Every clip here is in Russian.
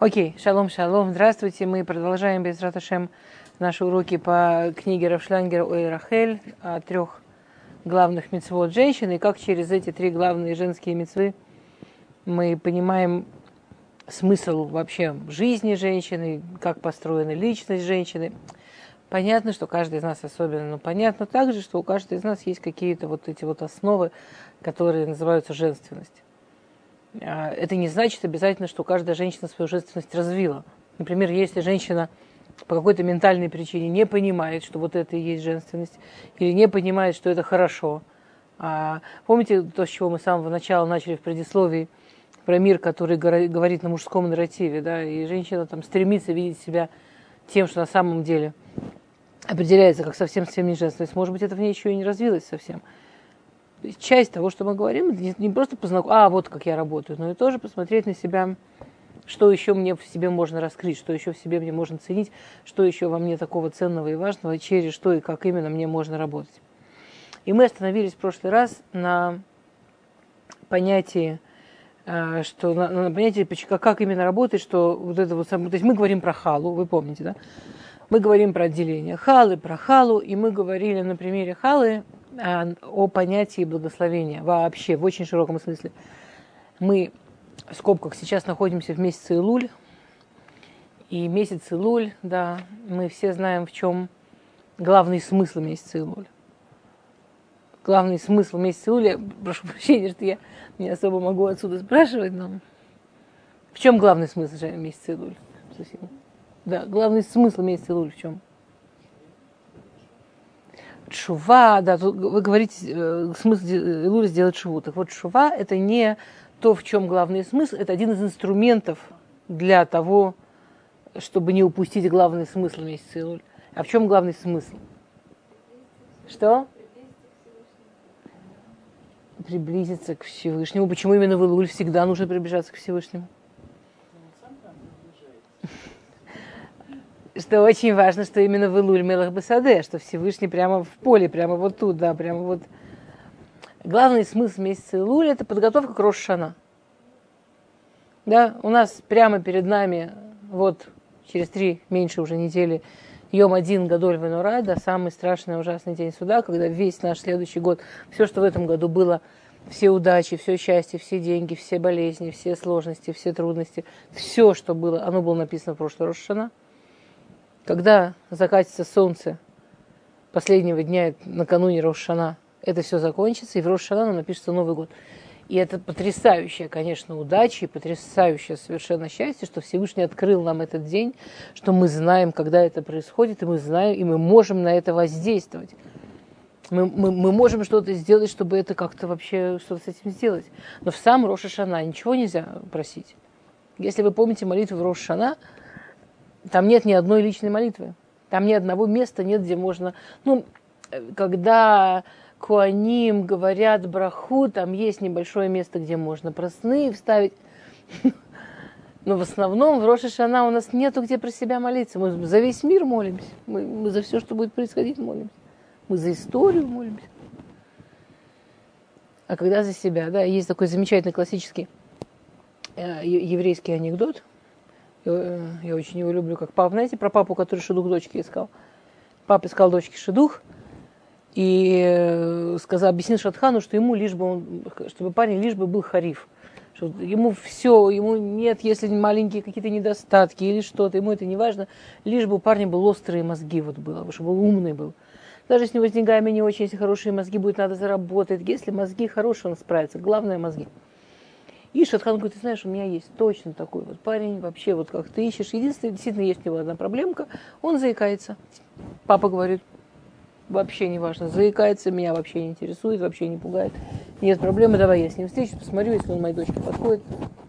Окей, шалом, шалом. Здравствуйте. Мы продолжаем без Раташем наши уроки по книге Равшлангера Ой Рахель о трех главных мецвод женщин и как через эти три главные женские мецвы мы понимаем смысл вообще жизни женщины, как построена личность женщины. Понятно, что каждый из нас особенно, но понятно также, что у каждой из нас есть какие-то вот эти вот основы, которые называются женственность. А, это не значит обязательно, что каждая женщина свою женственность развила. Например, если женщина по какой-то ментальной причине не понимает, что вот это и есть женственность, или не понимает, что это хорошо. А, помните то, с чего мы с самого начала начали в предисловии про мир, который говорит на мужском нарративе, да, и женщина там стремится видеть себя тем, что на самом деле определяется как совсем-совсем не женственность. Может быть, это в ней еще и не развилось совсем часть того, что мы говорим, не просто познакомиться, а вот как я работаю, но и тоже посмотреть на себя, что еще мне в себе можно раскрыть, что еще в себе мне можно ценить, что еще во мне такого ценного и важного, через что и как именно мне можно работать. И мы остановились в прошлый раз на понятии, э, что на, на понятии, как именно работать, что вот это вот, то есть мы говорим про халу, вы помните, да? Мы говорим про отделение халы, про халу, и мы говорили на примере халы о, о понятии благословения вообще, в очень широком смысле. Мы, в скобках, сейчас находимся в месяце Илуль, и месяц Илуль, да, мы все знаем, в чем главный смысл месяца Илуль. Главный смысл месяца Илуля, прошу прощения, что я не особо могу отсюда спрашивать, но в чем главный смысл месяца Илуль? Да, главный смысл месяца Илуль в чем? Шува, да, тут вы говорите, э, смысл Илуля сделать шуву. Так вот, шува – это не то, в чем главный смысл, это один из инструментов для того, чтобы не упустить главный смысл месяца Илуль. А в чем главный смысл? Что? Приблизиться к Всевышнему. Почему именно в Илуль всегда нужно приближаться к Всевышнему? Что очень важно, что именно в Илуль Мелах Басаде, что Всевышний прямо в поле, прямо вот тут, да, прямо вот. Главный смысл месяца Илуль – это подготовка к Рошана. Да, у нас прямо перед нами, вот через три, меньше уже недели, Йом один Гадоль Венура, да, самый страшный, ужасный день суда, когда весь наш следующий год, все, что в этом году было, все удачи, все счастье, все деньги, все болезни, все сложности, все трудности, все, что было, оно было написано в прошлый Рошана – когда закатится солнце последнего дня накануне Рошана, это все закончится, и в Рошана нам напишется Новый год. И это потрясающая, конечно, удача и потрясающее совершенно счастье, что Всевышний открыл нам этот день, что мы знаем, когда это происходит, и мы знаем, и мы можем на это воздействовать. Мы, мы, мы можем что-то сделать, чтобы это как-то вообще что-то с этим сделать. Но в сам Роша ничего нельзя просить. Если вы помните молитву в Шана, там нет ни одной личной молитвы. Там ни одного места нет, где можно... Ну, когда Куаним говорят браху, там есть небольшое место, где можно просны вставить. Но в основном в Роша Шана у нас нету где про себя молиться. Мы за весь мир молимся. Мы, мы за все, что будет происходить, молимся. Мы за историю молимся. А когда за себя, да, есть такой замечательный классический э, еврейский анекдот – я, я очень его люблю, как папа. Знаете, про папу, который шедух дочки искал? Папа искал дочке шедух, и э, сказал, объяснил Шатхану, что ему лишь бы он, чтобы парень лишь бы был хариф. Что ему все, ему нет, если маленькие какие-то недостатки или что-то, ему это не важно, лишь бы у парня был острые мозги вот было, чтобы он умный был. Даже у него с деньгами не очень, если хорошие мозги, будет надо заработать. Если мозги хорошие, он справится. Главное мозги. И Шатхан говорит, ты знаешь, у меня есть точно такой вот парень, вообще вот как ты ищешь. Единственное, действительно есть у него одна проблемка, он заикается. Папа говорит, вообще не важно, заикается, меня вообще не интересует, вообще не пугает. Нет проблемы, давай я с ним встречусь, посмотрю, если он моей дочке подходит,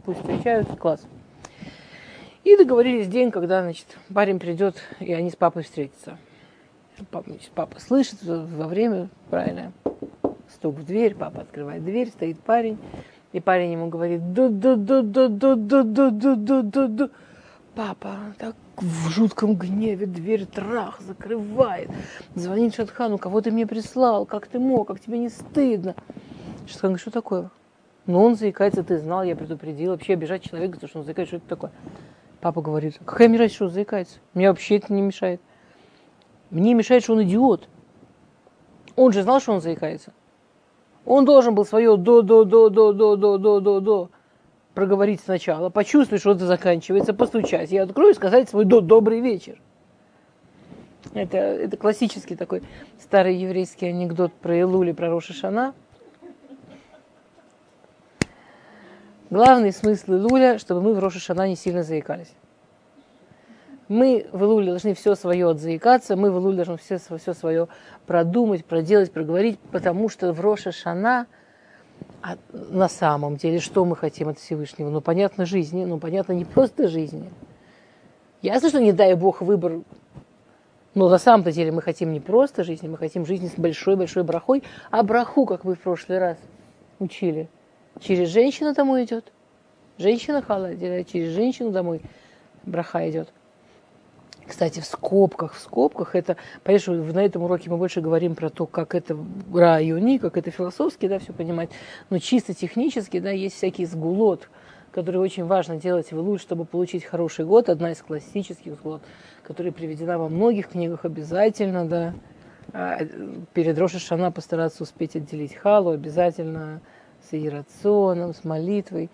пусть встречают, класс. И договорились день, когда, значит, парень придет, и они с папой встретятся. Папа, папа слышит во время, правильно, стук в дверь, папа открывает дверь, стоит парень, и парень ему говорит, ду ду ду ду ду ду ду ду ду ду ду Папа так в жутком гневе дверь трах закрывает. Звонит Шатхану, кого ты мне прислал, как ты мог, как тебе не стыдно. Шатхан говорит, что такое? Ну, он заикается, ты знал, я предупредил. Вообще обижать человека, потому что он заикается, что это такое? Папа говорит, какая мне разница, что он заикается? Мне вообще это не мешает. Мне мешает, что он идиот. Он же знал, что он заикается. Он должен был свое до-до-до-до-до-до-до-до-до проговорить сначала, почувствовать, что это заканчивается, постучать. Я открою и сказать свой до добрый вечер. Это, это классический такой старый еврейский анекдот про Илули, про Роша Шана. Главный смысл Илуля, чтобы мы в Роша Шана не сильно заикались. Мы в Илуле должны все свое отзаикаться, мы в Илуле должны все, все свое продумать, проделать, проговорить, потому что в Роша Шана а на самом деле, что мы хотим от Всевышнего? Ну, понятно, жизни, ну, понятно, не просто жизни. Ясно, что не дай Бог выбор, но на самом-то деле мы хотим не просто жизни, мы хотим жизни с большой-большой брахой, а браху, как мы в прошлый раз учили, через женщину домой идет. Женщина хала, через женщину домой браха идет. Кстати, в скобках, в скобках это, понимаешь, на этом уроке мы больше говорим про то, как это райони, как это философски, да, все понимать. Но чисто технически, да, есть всякие сгулот, которые очень важно делать в Илуль, чтобы получить хороший год. Одна из классических сгулот, которая приведена во многих книгах обязательно, да. А, перед Роша Шана постараться успеть отделить халу, обязательно с иерационом, с молитвой,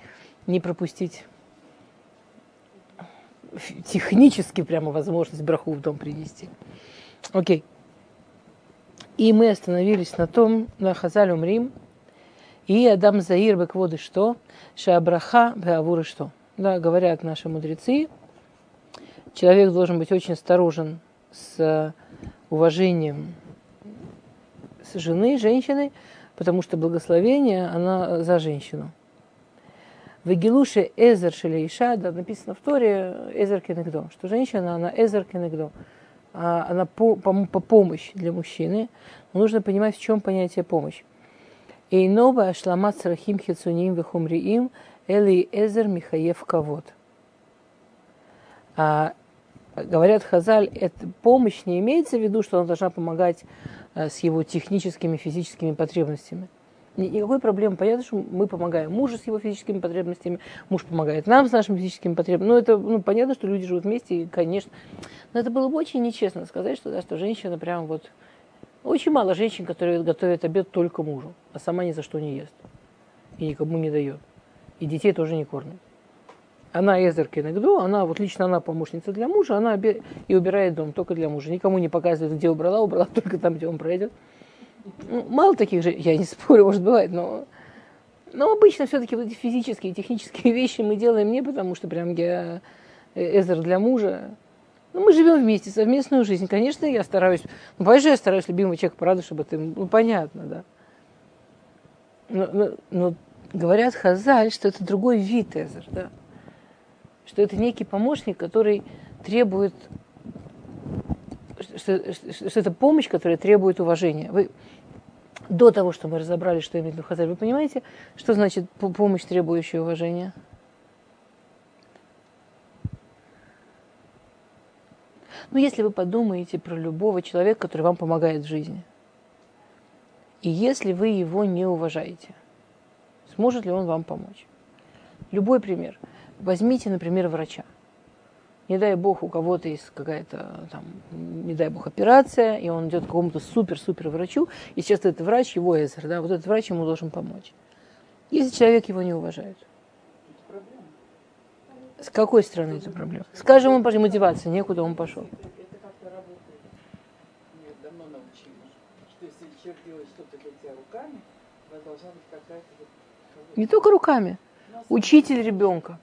не пропустить технически прямо возможность браху в дом принести. Окей. И мы остановились на том, на Хазаль умрим, и Адам Заир бекводы что? Шабраха беавуры что? Да, говорят наши мудрецы, человек должен быть очень осторожен с уважением с жены, женщины, потому что благословение, она за женщину. В Гелуше Эзер Шелейша, да, написано в Торе Эзер Кенегдо, что женщина, она Эзер Кенегдо, а она по, по, по помощь для мужчины. Но нужно понимать, в чем понятие помощь. Эйнова Ашламат Сарахим Хицуним Вехумриим Эли Эзер Михаев Кавод. А, говорят Хазаль, эта помощь не имеется в виду, что она должна помогать а, с его техническими, физическими потребностями – Никакой проблемы. Понятно, что мы помогаем мужу с его физическими потребностями, муж помогает нам с нашими физическими потребностями. Ну, это ну, понятно, что люди живут вместе, и, конечно. Но это было бы очень нечестно сказать, что, да, что женщина прям вот... Очень мало женщин, которые готовят обед только мужу, а сама ни за что не ест. И никому не дает. И детей тоже не кормит. Она Эзер Кенегду, она, вот лично она помощница для мужа, она и убирает дом только для мужа. Никому не показывает, где убрала, убрала только там, где он пройдет. Ну, мало таких же, я не спорю, может бывает, но, но обычно все-таки вот эти физические, технические вещи мы делаем не потому, что прям я э, Эзер для мужа. Ну, мы живем вместе, совместную жизнь. Конечно, я стараюсь, ну, понимаешь, я стараюсь любимого человека порадовать, чтобы ты, ну, понятно, да. Но, но, но говорят Хазаль, что это другой вид Эзер, да. Что это некий помощник, который требует что, что, что это помощь, которая требует уважения. Вы до того, что мы разобрали, что имеет Хазаль, вы понимаете, что значит помощь, требующая уважения? Ну, если вы подумаете про любого человека, который вам помогает в жизни, и если вы его не уважаете, сможет ли он вам помочь? Любой пример. Возьмите, например, врача не дай бог, у кого-то есть какая-то там, не дай бог, операция, и он идет к какому-то супер-супер врачу, и сейчас этот врач, его эзер, да, вот этот врач ему должен помочь. Если человек его не уважает. С какой стороны это проблема? Скажем, он пошел, мотивация, некуда он пошел. Не только руками. Учитель ребенка.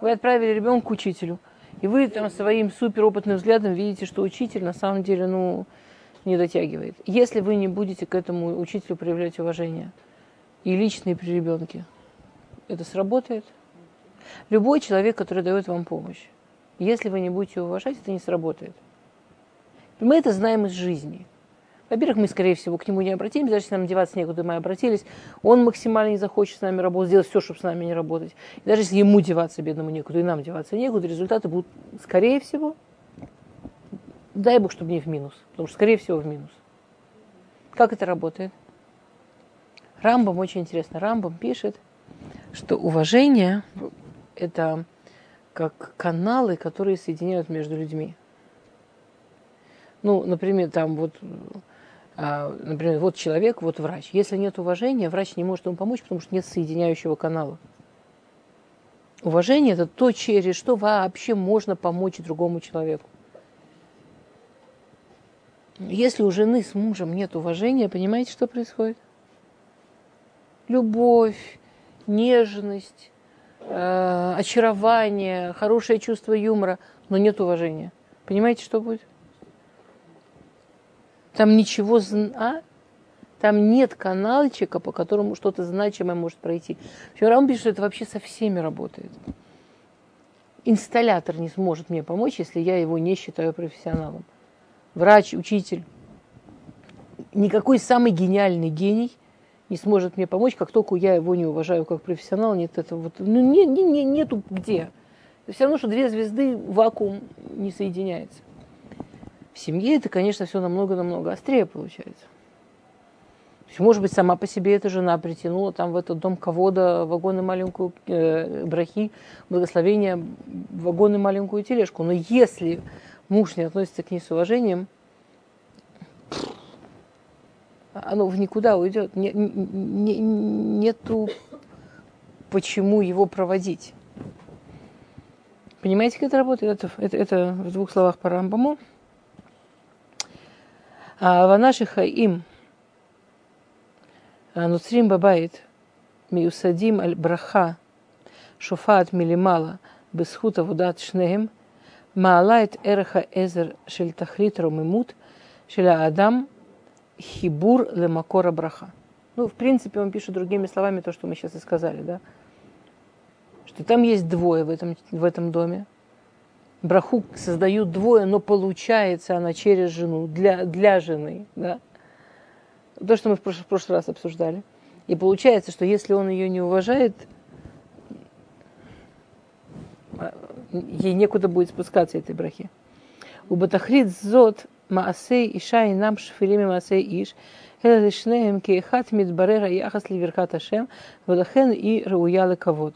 Вы отправили ребенка к учителю. И вы там своим суперопытным взглядом видите, что учитель на самом деле, ну, не дотягивает. Если вы не будете к этому учителю проявлять уважение и личные при ребенке, это сработает. Любой человек, который дает вам помощь, если вы не будете уважать, это не сработает. Мы это знаем из жизни. Во-первых, мы, скорее всего, к нему не обратимся, даже если нам деваться некуда, мы обратились. Он максимально не захочет с нами работать, сделать все, чтобы с нами не работать. И даже если ему деваться бедному некуда, и нам деваться некуда, результаты будут, скорее всего, дай бог, чтобы не в минус. Потому что, скорее всего, в минус. Как это работает? Рамбам очень интересно. Рамбам пишет, что уважение – это как каналы, которые соединяют между людьми. Ну, например, там вот, например, вот человек, вот врач. Если нет уважения, врач не может ему помочь, потому что нет соединяющего канала. Уважение – это то, через что вообще можно помочь другому человеку. Если у жены с мужем нет уважения, понимаете, что происходит? Любовь, нежность, э, очарование, хорошее чувство юмора, но нет уважения. Понимаете, что будет? Там ничего, а? Там нет каналчика, по которому что-то значимое может пройти. Рамбам пишет, что это вообще со всеми работает. Инсталлятор не сможет мне помочь, если я его не считаю профессионалом. Врач, учитель. Никакой самый гениальный гений не сможет мне помочь, как только я его не уважаю как профессионал, нет этого вот, ну, не, не, не, нету где. Все равно, что две звезды вакуум не соединяется. В семье это, конечно, все намного-намного острее получается. Может быть, сама по себе эта жена притянула там в этот дом кого-то вагон и маленькую э, брахи, благословение, вагон и маленькую тележку. Но если муж не относится к ней с уважением, оно в никуда уйдет. Не, не, нету почему его проводить. Понимаете, как это работает? Это, это, это в двух словах по Рамбаму. А в наших им נוצרים בבית מיוסדים על ברכה שופעת מלמעלה בזכות עבודת שניהם, מעלה את ערך העזר של תכלית רוממות של האדם хибур лемакора браха. Ну, в принципе, он пишет другими словами то, что мы сейчас и сказали, да? Что там есть двое в этом, в этом доме. браху создают двое, но получается она через жену, для, для жены. Да? То, что мы в прошлый, в прошлый раз обсуждали. И получается, что если он ее не уважает, а, ей некуда будет спускаться этой брахи. У Батахрид зод маасей иша и нам шфилими маасей иш. Это шнеем кейхат мидбарера яхас ливерхат ашем, валахен и рауялы кавод.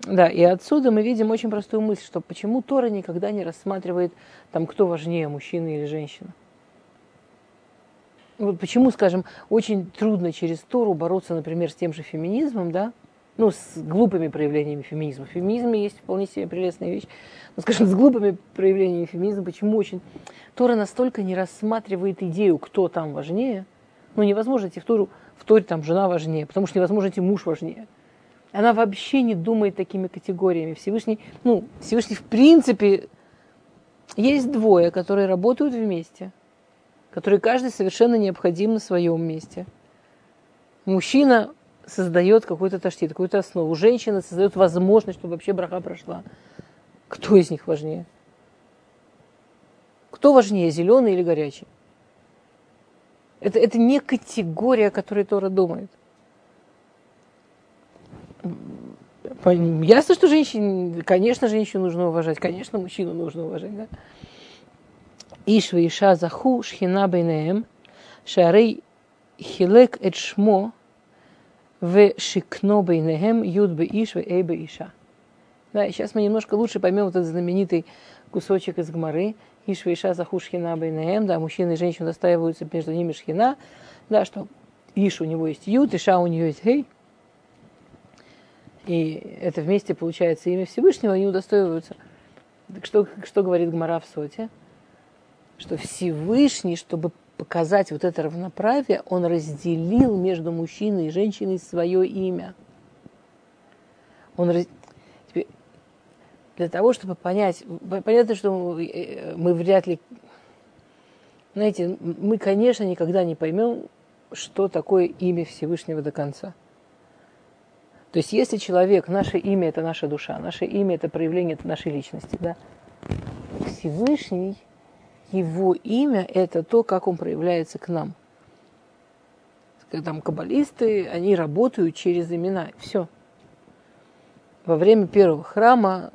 Да, и отсюда мы видим очень простую мысль, что почему Тора никогда не рассматривает, там, кто важнее, мужчина или женщина. Вот почему, скажем, очень трудно через Тору бороться, например, с тем же феминизмом, да, ну, с глупыми проявлениями феминизма. В феминизме есть вполне себе прелестная вещь. Но, скажем, с глупыми проявлениями феминизма, почему очень... Тора настолько не рассматривает идею, кто там важнее. Ну, невозможно идти в Тору, в Торе там жена важнее, потому что невозможно идти муж важнее. Она вообще не думает такими категориями. Всевышний, ну, Всевышний в принципе, есть двое, которые работают вместе – которые каждый совершенно необходим на своем месте. Мужчина создает какой-то таштит, какую-то основу. Женщина создает возможность, чтобы вообще браха прошла. Кто из них важнее? Кто важнее, зеленый или горячий? Это, это не категория, о которой Тора думает. Ясно, что женщин, конечно, женщину нужно уважать, конечно, мужчину нужно уважать, да? Ишва иша заху шхина бейнеем, шарей хилек эт шмо, в шикно бейнеем юд бы иш в эй бы иша. Да, сейчас мы немножко лучше поймем вот этот знаменитый кусочек из Гмары. Ишва иша заху шхина бейнеем, да, мужчина и женщина достаиваются между ними шхина, да, что иш у него есть юд, иша у нее есть гей. И это вместе получается имя Всевышнего, они удостоиваются. Так что, что говорит Гмара в Соте? что Всевышний, чтобы показать вот это равноправие, он разделил между мужчиной и женщиной свое имя. Он раз... Для того, чтобы понять, понятно, что мы вряд ли, знаете, мы, конечно, никогда не поймем, что такое имя Всевышнего до конца. То есть, если человек, наше имя – это наша душа, наше имя – это проявление нашей личности, да, Всевышний – его имя – это то, как он проявляется к нам. Там каббалисты, они работают через имена. Все. Во время первого храма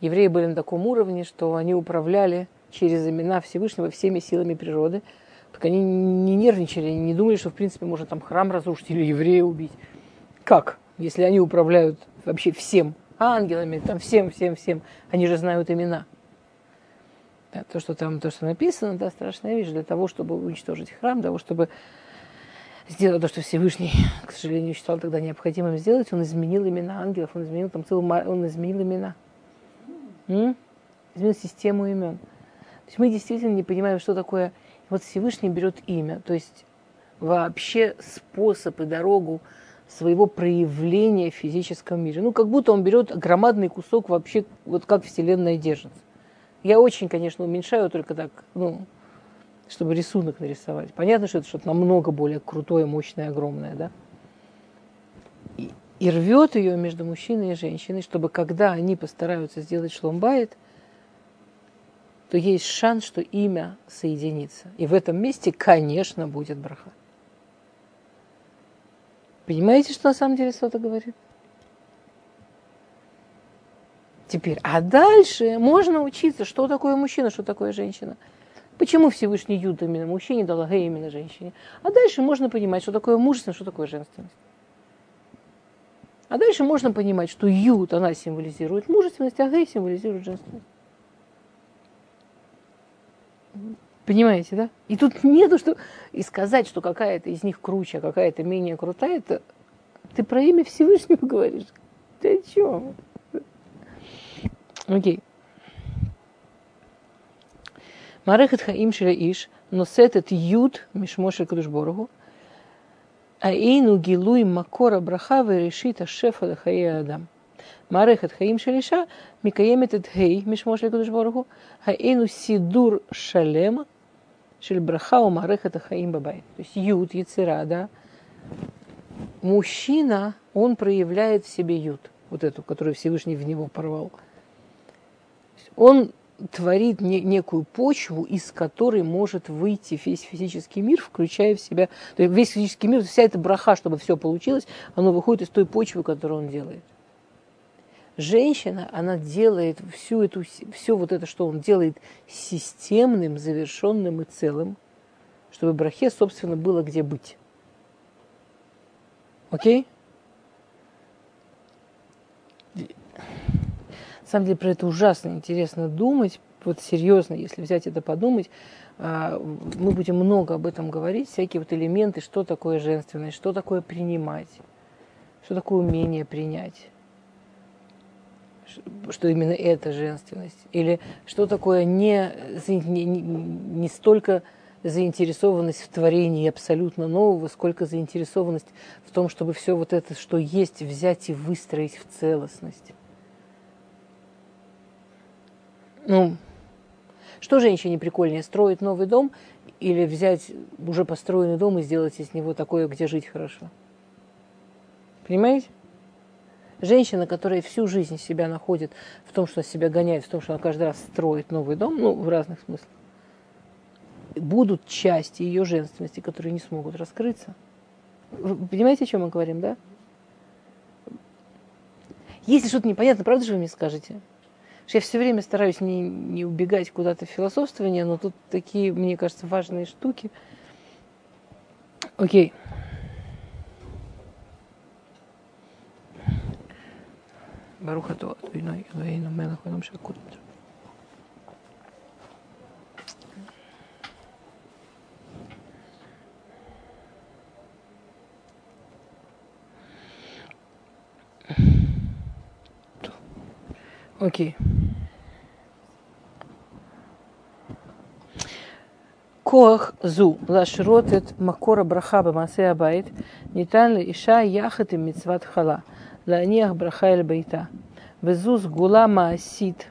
евреи были на таком уровне, что они управляли через имена Всевышнего всеми силами природы. Так они не нервничали, не думали, что в принципе можно там храм разрушить или еврея убить. Как? Если они управляют вообще всем ангелами, там всем, всем, всем. Они же знают имена. Да, то, что там, то, что написано, да, страшная вещь для того, чтобы уничтожить храм, для того, чтобы сделать то, что Всевышний, к сожалению, считал тогда необходимым сделать, он изменил имена ангелов, он изменил там целую, он изменил имена. М? Изменил систему имен. То есть мы действительно не понимаем, что такое. Вот Всевышний берет имя, то есть вообще способ и дорогу своего проявления в физическом мире. Ну, как будто он берет громадный кусок вообще, вот как Вселенная держится. Я очень, конечно, уменьшаю только так, ну, чтобы рисунок нарисовать. Понятно, что это что-то намного более крутое, мощное, огромное, да? И, и рвет ее между мужчиной и женщиной, чтобы когда они постараются сделать шломбайт, то есть шанс, что имя соединится. И в этом месте, конечно, будет браха. Понимаете, что на самом деле Сота говорит? Теперь, а дальше можно учиться, что такое мужчина, что такое женщина. Почему Всевышний Юд именно мужчине дал Г именно женщине. А дальше можно понимать, что такое мужество, что такое женственность. А дальше можно понимать, что Юд, она символизирует мужественность, а Г символизирует женственность. Понимаете, да? И тут нету что... И сказать, что какая-то из них круче, а какая-то менее крутая, это ты про имя Всевышнего говоришь. Ты о чем? Окей. Марехет хаим шире но сет это юд мишмошер кадушборгу, а эйну гилуй макора брахавы решита шефа хая адам. Марехет хаим ширеша, микаемет эт гей мишмошер кадушборгу, а эйну сидур шалема Шельбраха у это Хаим Бабай. То есть Юд, Яцера, да. Мужчина, он проявляет в себе Юд, вот эту, которую Всевышний в него порвал. Он творит некую почву, из которой может выйти весь физический мир, включая в себя, то есть весь физический мир, вся эта браха, чтобы все получилось, оно выходит из той почвы, которую он делает женщина, она делает всю эту, все вот это, что он делает системным, завершенным и целым, чтобы брахе, собственно, было где быть. Окей? На самом деле про это ужасно интересно думать. Вот серьезно, если взять это подумать, а, мы будем много об этом говорить, всякие вот элементы, что такое женственность, что такое принимать, что такое умение принять что именно это женственность? Или что такое не, не, не столько заинтересованность в творении абсолютно нового, сколько заинтересованность в том, чтобы все вот это, что есть, взять и выстроить в целостность. Ну, что женщине прикольнее, строить новый дом или взять уже построенный дом и сделать из него такое, где жить хорошо? Понимаете? Женщина, которая всю жизнь себя находит в том, что себя гоняет, в том, что она каждый раз строит новый дом, ну, в разных смыслах, будут части ее женственности, которые не смогут раскрыться. Вы понимаете, о чем мы говорим, да? Если что-то непонятно, правда же вы мне скажете? Я все время стараюсь не, не убегать куда-то в философствование, но тут такие, мне кажется, важные штуки. Окей. Okay. ברוך אתה אדוני אלוהינו מלך העולם של הכול. אוקיי. כוח זו להשרות את מקור הברכה במעשה הבית ניתן לאישה יחד עם מצוות חלה. להניח ברכה אל ביתה. וזו סגולה מעשית,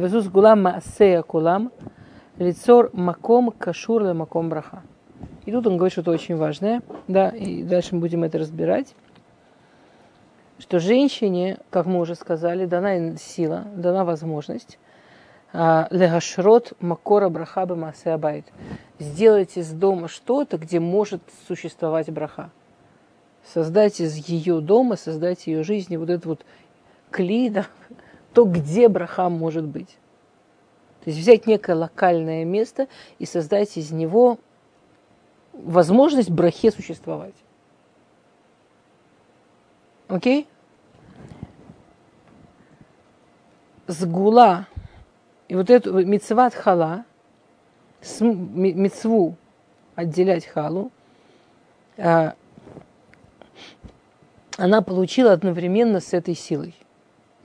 וזו סגולה מעשה הכולם, ליצור מקום קשור למקום браха. И тут он говорит что-то очень важное, да, и дальше мы будем это разбирать, что женщине, как мы уже сказали, дана сила, дана возможность легашрот макора браха бамасе абайт. Сделать из дома что-то, где может существовать браха создать из ее дома, создать ее жизни вот этот вот клей, да, то, где брахам может быть. То есть взять некое локальное место и создать из него возможность брахе существовать. Окей? Сгула и вот эту мецват хала, мецву отделять халу, а, она получила одновременно с этой силой.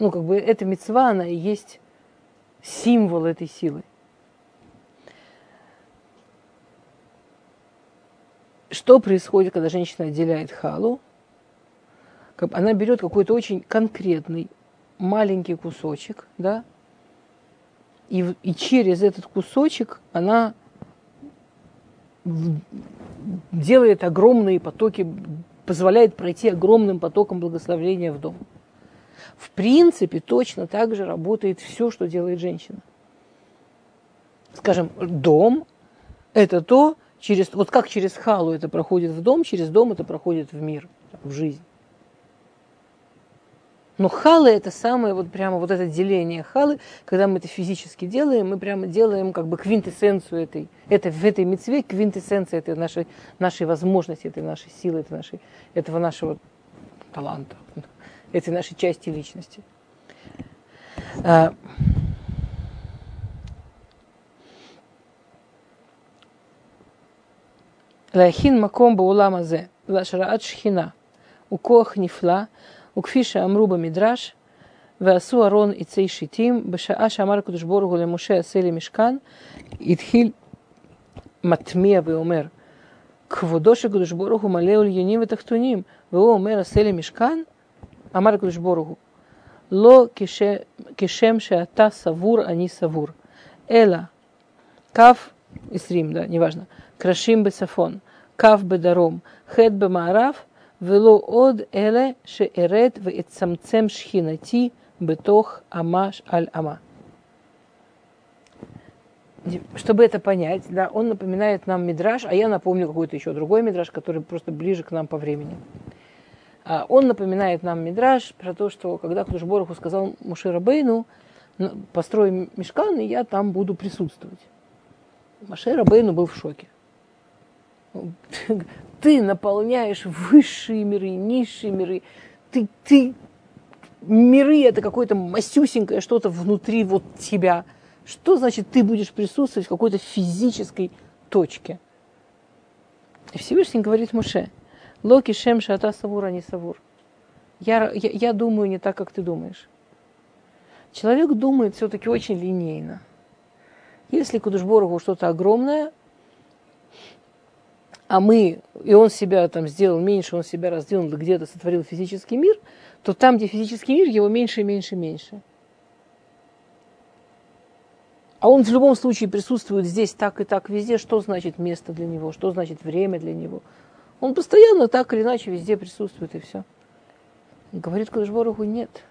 Ну, как бы эта мецва, она и есть символ этой силы. Что происходит, когда женщина отделяет халу? Она берет какой-то очень конкретный маленький кусочек, да, и, и через этот кусочек она делает огромные потоки, позволяет пройти огромным потоком благословения в дом. В принципе, точно так же работает все, что делает женщина. Скажем, дом – это то, через, вот как через халу это проходит в дом, через дом это проходит в мир, в жизнь. Но халы это самое вот прямо вот это деление халы, когда мы это физически делаем, мы прямо делаем как бы квинтэссенцию этой, это в этой мецве квинтэссенция этой нашей, нашей возможности, этой нашей силы, этой нашей, этого нашего таланта, этой нашей части личности. А, Лахин маком баулама лашраат шхина, укох нифла, וכפי שאמרו במדרש, ועשו ארון עצי שיטים, בשעה שאמר הקדוש ברוך הוא למשה עשה לי משכן, התחיל מטמיע ואומר, כבודו של הקדוש ברוך הוא מלא עליונים ותחתונים, והוא אומר עשה לי משכן, אמר הקדוש ברוך הוא, לא כש, כשם שאתה סבור אני סבור, אלא כף, עשרים, да, неважно, קרשים בצפון, כף בדרום, ח' במערב, ולא עוד אלה שארד ואצמצם שכינתי בתוך амаш аль ама. Чтобы это понять, да, он напоминает нам мидраж, а я напомню какой-то еще другой мидраж, который просто ближе к нам по времени. А, он напоминает нам мидраж про то, что когда Кудушбороху сказал Мушира Бейну, построй мешкан, и я там буду присутствовать. Машера Бейну был в шоке ты наполняешь высшие миры, низшие миры. Ты, ты, миры это какое-то масюсенькое что-то внутри вот тебя. Что значит ты будешь присутствовать в какой-то физической точке? И Всевышний говорит Муше, Локи шем шата савура не савур. Я, я, я думаю не так, как ты думаешь. Человек думает все-таки очень линейно. Если Кудушборогу что-то огромное – а мы, и он себя там сделал меньше, он себя раздвинул, где-то сотворил физический мир, то там, где физический мир, его меньше, меньше, меньше. А он в любом случае присутствует здесь так и так везде. Что значит место для него? Что значит время для него? Он постоянно так или иначе везде присутствует и все. Говорит Кудышбороху, нет.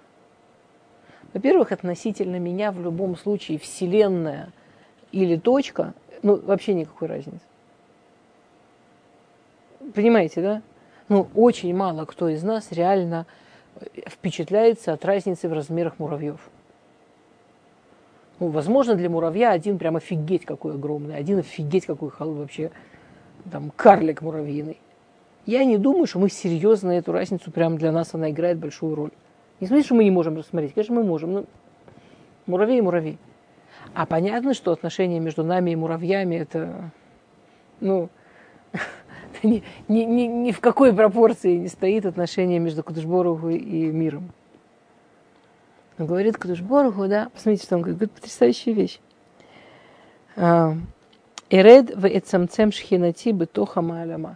Во-первых, относительно меня в любом случае Вселенная или точка, ну, вообще никакой разницы. Понимаете, да? Ну, очень мало кто из нас реально впечатляется от разницы в размерах муравьев. Ну, возможно, для муравья один прям офигеть какой огромный, один офигеть какой вообще там карлик муравьиный. Я не думаю, что мы серьезно эту разницу прям для нас она играет большую роль. Не смотрите, что мы не можем рассмотреть. Конечно, мы можем. Но муравей и муравей. А понятно, что отношения между нами и муравьями это, ну, ни, ни, ни, ни в какой пропорции не стоит отношение между Кудышборуху и миром. Он говорит Кудышборуху, да, посмотрите, что он говорит, говорит потрясающая вещь. А, Эред в эцамцем шхинати бетоха ма'аляма.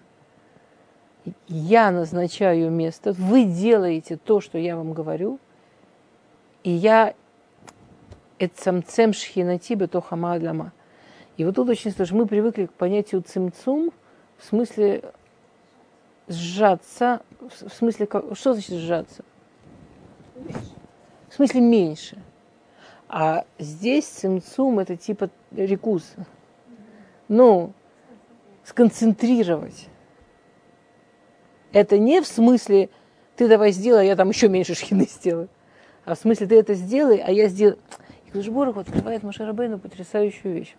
Я назначаю место, вы делаете то, что я вам говорю, и я эцамцем шхинати бетоха ма'аляма. И вот тут очень сложно. Мы привыкли к понятию цимцум – в смысле сжаться, в смысле, что значит сжаться? В смысле меньше. А здесь цимцум это типа рекус. Ну, сконцентрировать. Это не в смысле ты давай сделай, я там еще меньше шхины сделаю. А в смысле ты это сделай, а я сделаю. И Кудышборох открывает Машарабейну потрясающую вещь.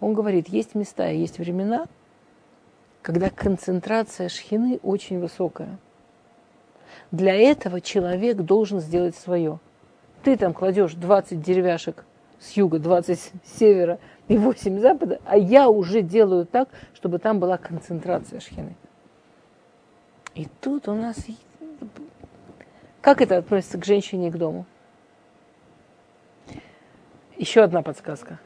Он говорит, есть места, есть времена – когда концентрация шхины очень высокая. Для этого человек должен сделать свое. ты там кладешь 20 деревяшек с юга, 20 с севера и 8 с запада, а я уже делаю так, чтобы там была концентрация шхины. И тут у нас... Как это относится к женщине и к дому? Еще одна подсказка.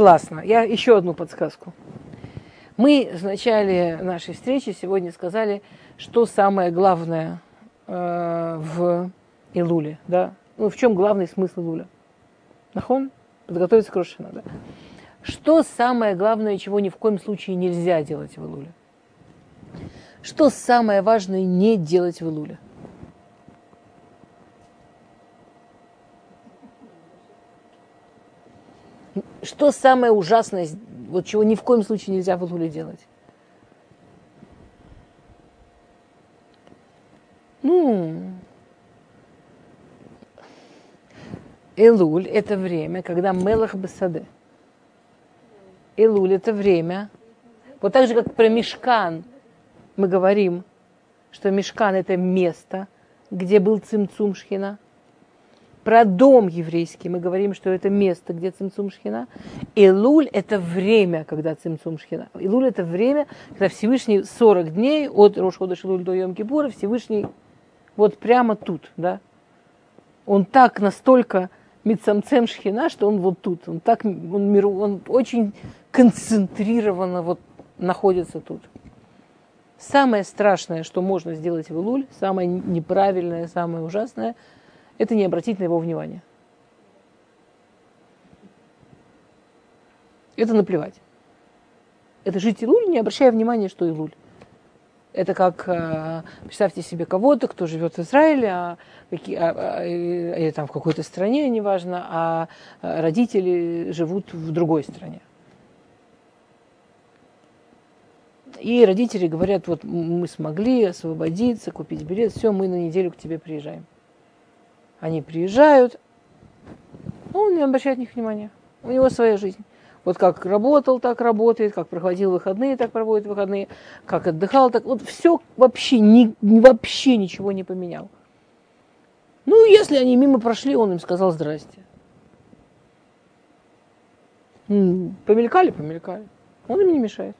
Классно. Я еще одну подсказку. Мы в начале нашей встречи сегодня сказали, что самое главное э, в Илуле, да? Ну, в чем главный смысл Илуля? Нахон? Подготовиться к Рошана, да? Что самое главное, чего ни в коем случае нельзя делать в Илуле? Что самое важное не делать в Илуле? Что самое ужасное, вот чего ни в коем случае нельзя в Илуле делать? Ну, Элуль – это время, когда Мелах Басаде. Элуль – это время, вот так же, как про Мешкан мы говорим, что Мешкан – это место, где был Цимцум Шхина. Про дом еврейский мы говорим, что это место, где Цимцум Шхина. Илуль – это время, когда Цимцум Шхина. Илуль – это время, когда Всевышний 40 дней от Рошхода Шилуль до Йом Кипура, Всевышний вот прямо тут, да. Он так настолько Мицамцем Шхина, что он вот тут, он так, он, миру, он очень концентрированно вот находится тут. Самое страшное, что можно сделать в Илуль, самое неправильное, самое ужасное, это не обратить на его внимание. Это наплевать. Это жить Илуль, не обращая внимания, что Илуль. Это как, э, представьте себе кого-то, кто живет в Израиле, а, какие, а, а, или там в какой-то стране, неважно, а родители живут в другой стране. И родители говорят, вот мы смогли освободиться, купить билет, все, мы на неделю к тебе приезжаем. Они приезжают, ну, он не обращает на них внимания. У него своя жизнь. Вот как работал, так работает, как проводил выходные, так проводит выходные, как отдыхал, так вот все вообще, ни, вообще ничего не поменял. Ну, если они мимо прошли, он им сказал здрасте. Помелькали, помелькали. Он им не мешает.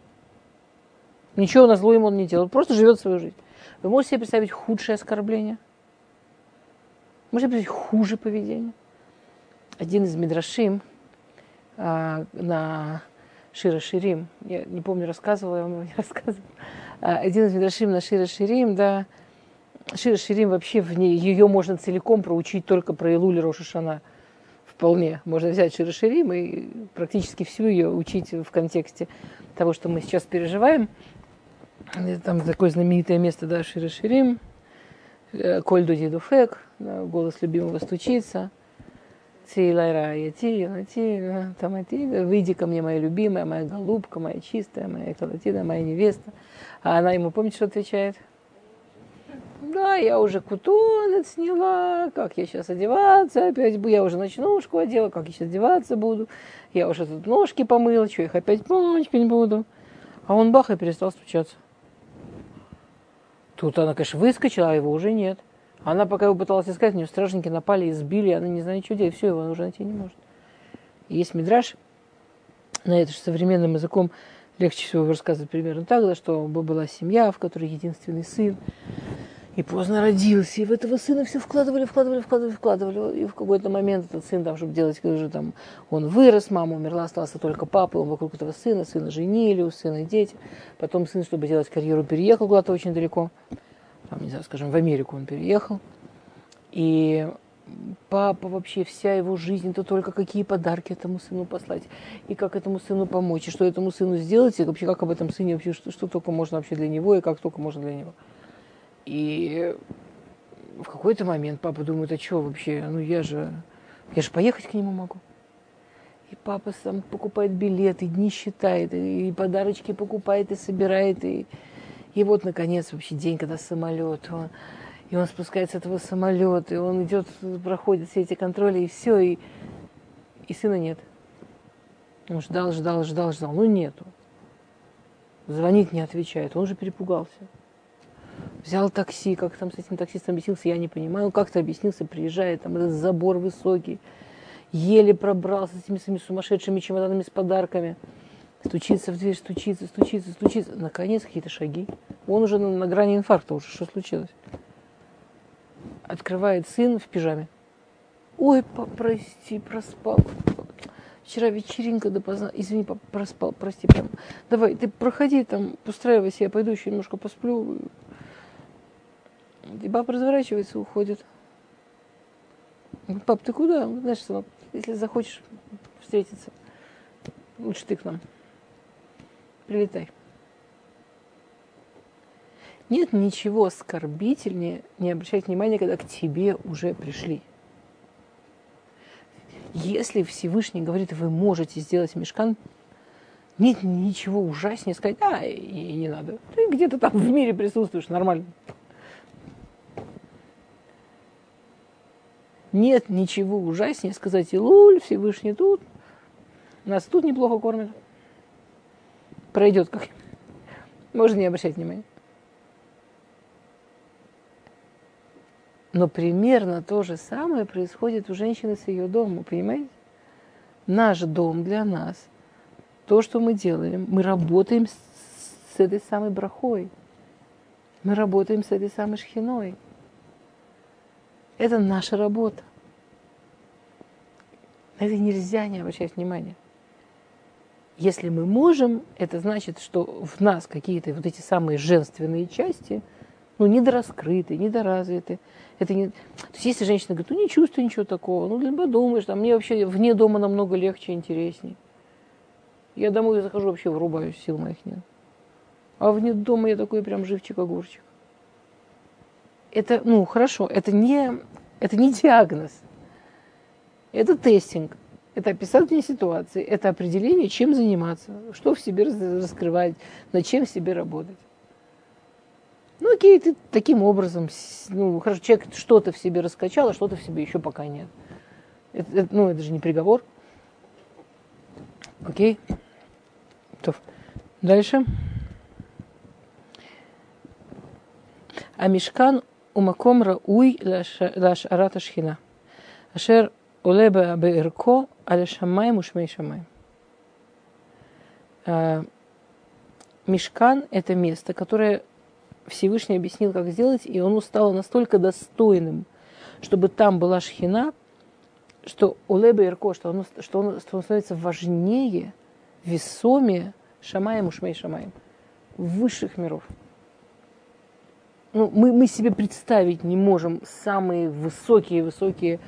Ничего на зло ему он не делает, просто живет свою жизнь. Вы можете себе представить худшее оскорбление? Можете представить хуже поведение? Один из Мидрашим а, на Шира Ширим, я не помню, рассказывала я вам его, не рассказывала, а, один из Мидрашим на Шира Ширим, да, Шира Ширим вообще в ней, ее можно целиком проучить только про Илули Рошишана вполне. Можно взять Шира Ширим и практически всю ее учить в контексте того, что мы сейчас переживаем. Там такое знаменитое место, да, Шира Ширим, Коль Дуди Дуфек, голос любимого стучится. Ти лайра яти, ти, тамати, выйди ко мне, моя любимая, моя голубка, моя чистая, моя колотина, моя невеста. А она ему, помните, что отвечает? Да, я уже кутон сняла, как я сейчас одеваться опять буду, я уже ночнушку одела, как я сейчас одеваться буду, я уже тут ножки помыла, что их опять помочкать буду. А он бах и перестал стучаться. Тут она, конечно, выскочила, а его уже нет. Она пока его пыталась искать, у нее стражники напали, избили, она не знает, что делать, все, его уже найти не может. есть мидраж, на это же современным языком легче всего рассказывать примерно так, да, что была семья, в которой единственный сын, и поздно родился, и в этого сына все вкладывали, вкладывали, вкладывали, вкладывали, и в какой-то момент этот сын, там, чтобы делать, уже там, он вырос, мама умерла, остался только папа, он вокруг этого сына, сына женили, у сына дети, потом сын, чтобы делать карьеру, переехал куда-то очень далеко, там, не знаю, скажем, в Америку он переехал, и папа вообще, вся его жизнь, это только какие подарки этому сыну послать, и как этому сыну помочь, и что этому сыну сделать, и вообще как об этом сыне вообще, что, что только можно вообще для него, и как только можно для него. И в какой-то момент папа думает, а что вообще, ну я же, я же поехать к нему могу. И папа сам покупает билеты, дни считает, и подарочки покупает, и собирает, и, и вот, наконец, вообще день, когда самолет, он, и он спускается с этого самолета, и он идет, проходит все эти контроли, и все, и, и сына нет. Он ждал, ждал, ждал, ждал, ну нету. Звонит, не отвечает. Он же перепугался. Взял такси, как там с этим таксистом объяснился, я не понимаю. Как-то объяснился, приезжает, там этот забор высокий. Еле пробрался с этими своими сумасшедшими чемоданами с подарками. Стучится в дверь, стучится, стучится, стучится. Наконец какие-то шаги. Он уже на, на грани инфаркта уже. Что случилось? Открывает сын в пижаме. Ой, пап, прости, проспал. Вчера вечеринка допоздна. Извини, пап, проспал, прости. Прям. Давай, ты проходи там, устраивайся, я пойду еще немножко посплю. И папа разворачивается, уходит. Пап, ты куда? Знаешь, сынок, если захочешь встретиться, лучше ты к нам. Прилетай. Нет ничего оскорбительнее не обращать внимания, когда к тебе уже пришли. Если Всевышний говорит, вы можете сделать мешкан, нет ничего ужаснее сказать, а, и не надо. Ты где-то там в мире присутствуешь, нормально. Нет ничего ужаснее сказать, Илуль, Всевышний тут, нас тут неплохо кормят. Пройдет как Можно не обращать внимания. Но примерно то же самое происходит у женщины с ее домом, понимаете? Наш дом для нас, то, что мы делаем, мы работаем с, с этой самой брахой. Мы работаем с этой самой шхиной. Это наша работа. На это нельзя не обращать внимания. Если мы можем, это значит, что в нас какие-то вот эти самые женственные части, ну, недораскрыты, недоразвиты. Это не... То есть если женщина говорит, ну, не чувствую ничего такого, ну, либо думаешь, там, мне вообще вне дома намного легче, интересней. Я домой захожу, вообще врубаюсь, сил моих нет. А вне дома я такой прям живчик-огурчик. Это, ну, хорошо, это не это не диагноз. Это тестинг. Это описание ситуации. Это определение, чем заниматься, что в себе раскрывать, над чем в себе работать. Ну, окей, ты таким образом, ну, хорошо, человек что-то в себе раскачал, а что-то в себе еще пока нет. Это, это, ну, это же не приговор. Окей. То. Дальше. А мешкан умаком рауй лашарат шхина, Ашер улеба беирко аля шамай мушмей шамай. Мешкан – это место, которое Всевышний объяснил, как сделать, и он стало настолько достойным, чтобы там была шхина, что улеба ирко, что он что оно, что оно становится важнее, весомее шамай мушмей шамай, высших миров ну, мы, мы себе представить не можем самые высокие-высокие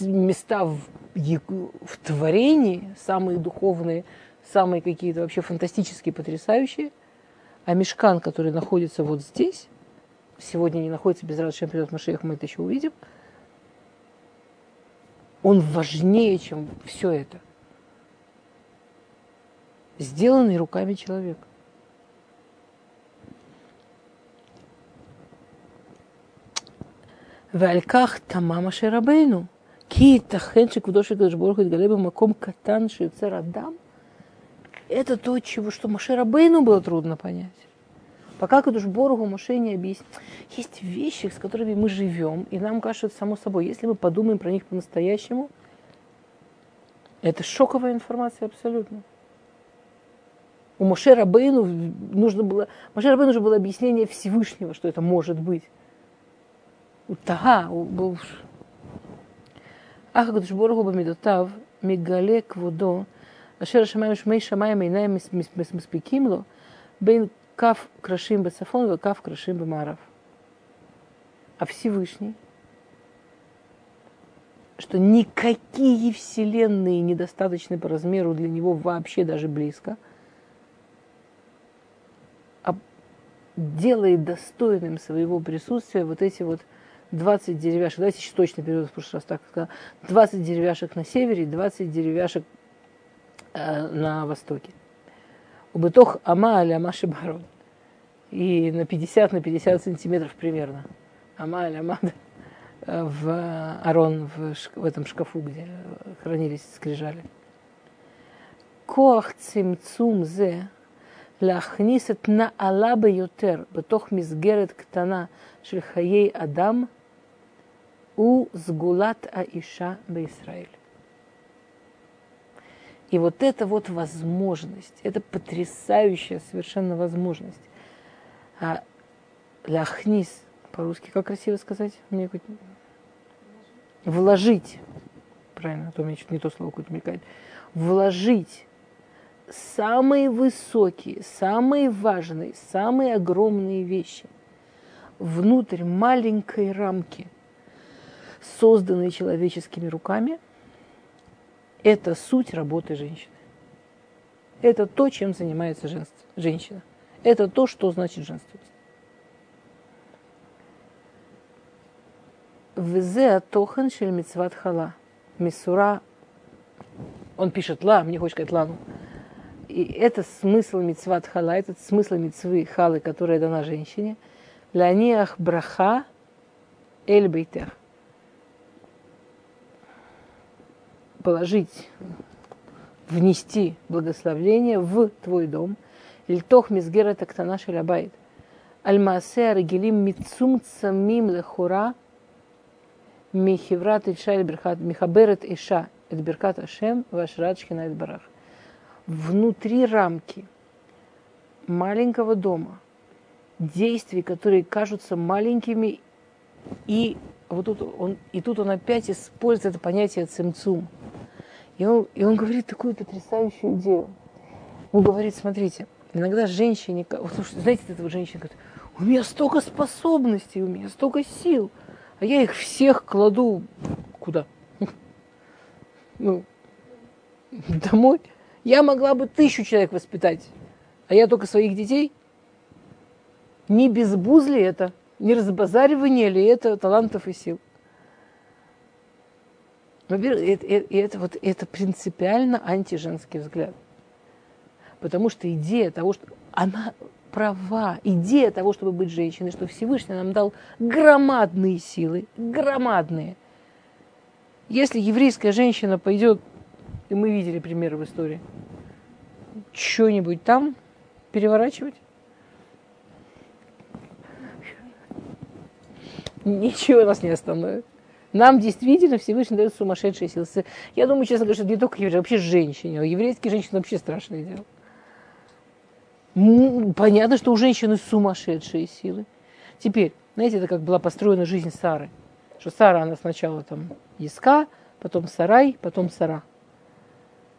места в, в творении, самые духовные, самые какие-то вообще фантастические, потрясающие. А мешкан, который находится вот здесь, сегодня не находится без радости, придет Машех, мы это еще увидим, он важнее, чем все это. Сделанный руками человека. ועל כך תמה משה רבנו. כי ייתכן שכבודו של הקדוש ברוך הוא יתגלה במקום קטן שיוצר אדם? Это то, чего, что Маше Рабейну было трудно понять. Пока Кадуш Боргу Маше не объяснит. Есть вещи, с которыми мы живем, и нам кажется само собой, если мы подумаем про них по-настоящему, это шоковая информация абсолютно. У Моше Рабейну нужно было, Моше Рабейну нужно было объяснение Всевышнего, что это может быть. הוא תהה, הוא, הוא... אך הקדוש ברוך הוא במידותיו מגלה כבודו, אשר השמיים ושמי שמיים אינם מספיקים לו, בין כף קרשים בצפון וכף קרשים במערב. А Всевышний, что никакие вселенные недостаточны по размеру для него вообще даже близко, а делает достойным своего присутствия вот эти вот 20 деревяшек, давайте еще точно перевод в прошлый раз так сказал, 20 деревяшек на севере, 20 деревяшек э, на востоке. Убытох ама аля амаши барон. И на 50 на 50 сантиметров примерно. Ама аля ама в арон, в, в этом шкафу, где хранились скрижали. Коах цимцум зе להכניס את נעלה ביותר בתוך מסגרת קטנה של חיי אדם у сгулат аиша Израиль И вот эта вот возможность, это потрясающая совершенно возможность. А ляхнис, по-русски, как красиво сказать? Мне хоть... Вложить, правильно, а то у меня что-то не то слово какое-то мелькает. Вложить самые высокие, самые важные, самые огромные вещи внутрь маленькой рамки – созданной человеческими руками, это суть работы женщины. Это то, чем занимается женщина. Это то, что значит женственность. Везе тохан шель мицват хала. Мисура. Он пишет ла, мне хочется сказать лану. И это смысл мицват хала, это смысл мицвы халы, которая дана женщине. Ланиах браха эль бейтех. Положить, внести благословление в твой дом. Льтох мизгера тактана шелябайт. Аль-Маасе Аргелим Мицум Цамим Лехура Михиврат Иша Михаберет Иша Эдберкат Ашем Вашрат Шхина Барах внутри рамки маленького дома действий, которые кажутся маленькими, и вот тут он, и тут он опять использует это понятие цимцум. И он, и он говорит такую потрясающую идею. Он говорит, смотрите, иногда женщине, вот, знаете, этого женщина говорит, у меня столько способностей, у меня столько сил, а я их всех кладу куда? Ну, домой. Я могла бы тысячу человек воспитать, а я только своих детей. Не без буз ли это? Не разбазаривание ли это талантов и сил? Во-первых, это, это, это, вот, это принципиально антиженский взгляд. Потому что идея того, что она права, идея того, чтобы быть женщиной, что Всевышний нам дал громадные силы, громадные. Если еврейская женщина пойдет и мы видели примеры в истории. Что-нибудь там переворачивать? Ничего нас не остановит. Нам действительно Всевышний дает сумасшедшие силы. Я думаю, честно говоря, что не только евреи, вообще женщине. А еврейские женщины вообще страшное дело. Понятно, что у женщины сумасшедшие силы. Теперь, знаете, это как была построена жизнь Сары. Что Сара, она сначала там Иска, потом Сарай, потом Сара.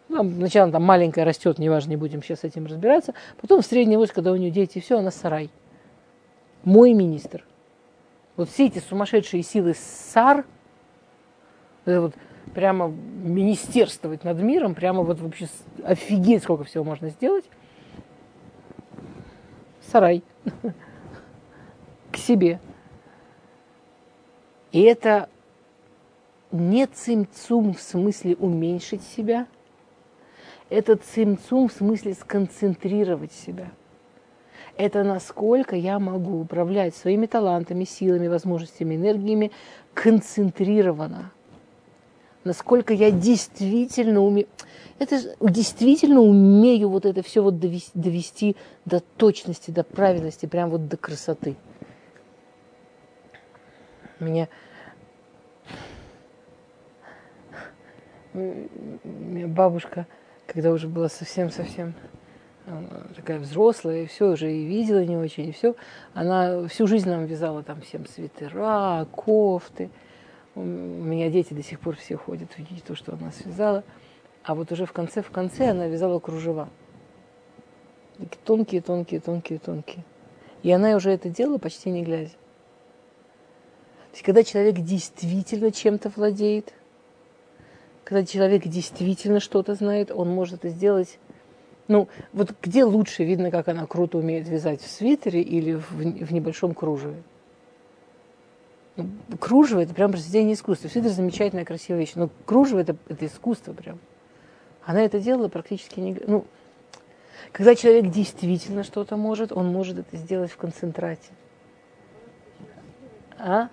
Ну, сначала там маленькая растет, неважно, не будем сейчас с этим разбираться. Потом в среднем возраст, когда у нее дети, все, она сарай. Мой министр. Вот все эти сумасшедшие силы САР, это вот прямо министерствовать над миром, прямо вот вообще офигеть, сколько всего можно сделать. Сарай. К себе. И это не цимцум в смысле уменьшить себя – это цимцум в смысле сконцентрировать себя. Это насколько я могу управлять своими талантами, силами, возможностями, энергиями концентрированно. Насколько я действительно умею, это действительно умею вот это все вот довести, довести до точности, до правильности, прям вот до красоты. Меня бабушка когда уже была совсем-совсем такая взрослая, и все, уже и видела не очень, и все. Она всю жизнь нам вязала там всем свитера, кофты. У меня дети до сих пор все ходят, видите то, что она связала. А вот уже в конце, в конце она вязала кружева. Такие тонкие, тонкие, тонкие, тонкие. И она уже это делала почти не глядя. То есть, когда человек действительно чем-то владеет – когда человек действительно что-то знает, он может это сделать. Ну, вот где лучше видно, как она круто умеет вязать в свитере или в, в небольшом кружеве? Ну, кружево это прям произведение искусства. Свитер замечательная, красивая вещь. Но кружево это, это искусство прям. Она это делала практически не... Ну, когда человек действительно что-то может, он может это сделать в концентрате. А?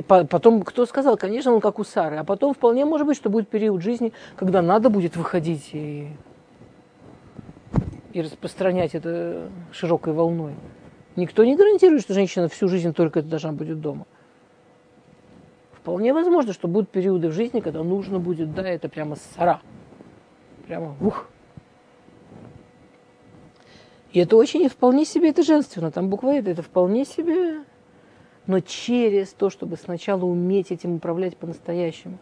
И потом, кто сказал, конечно, он как у Сары. А потом вполне может быть, что будет период жизни, когда надо будет выходить и и распространять это широкой волной. Никто не гарантирует, что женщина всю жизнь только должна будет дома. Вполне возможно, что будут периоды в жизни, когда нужно будет, да, это прямо сара. Прямо ух. И это очень вполне себе это женственно. Там буква это, это вполне себе. Но через то, чтобы сначала уметь этим управлять по-настоящему.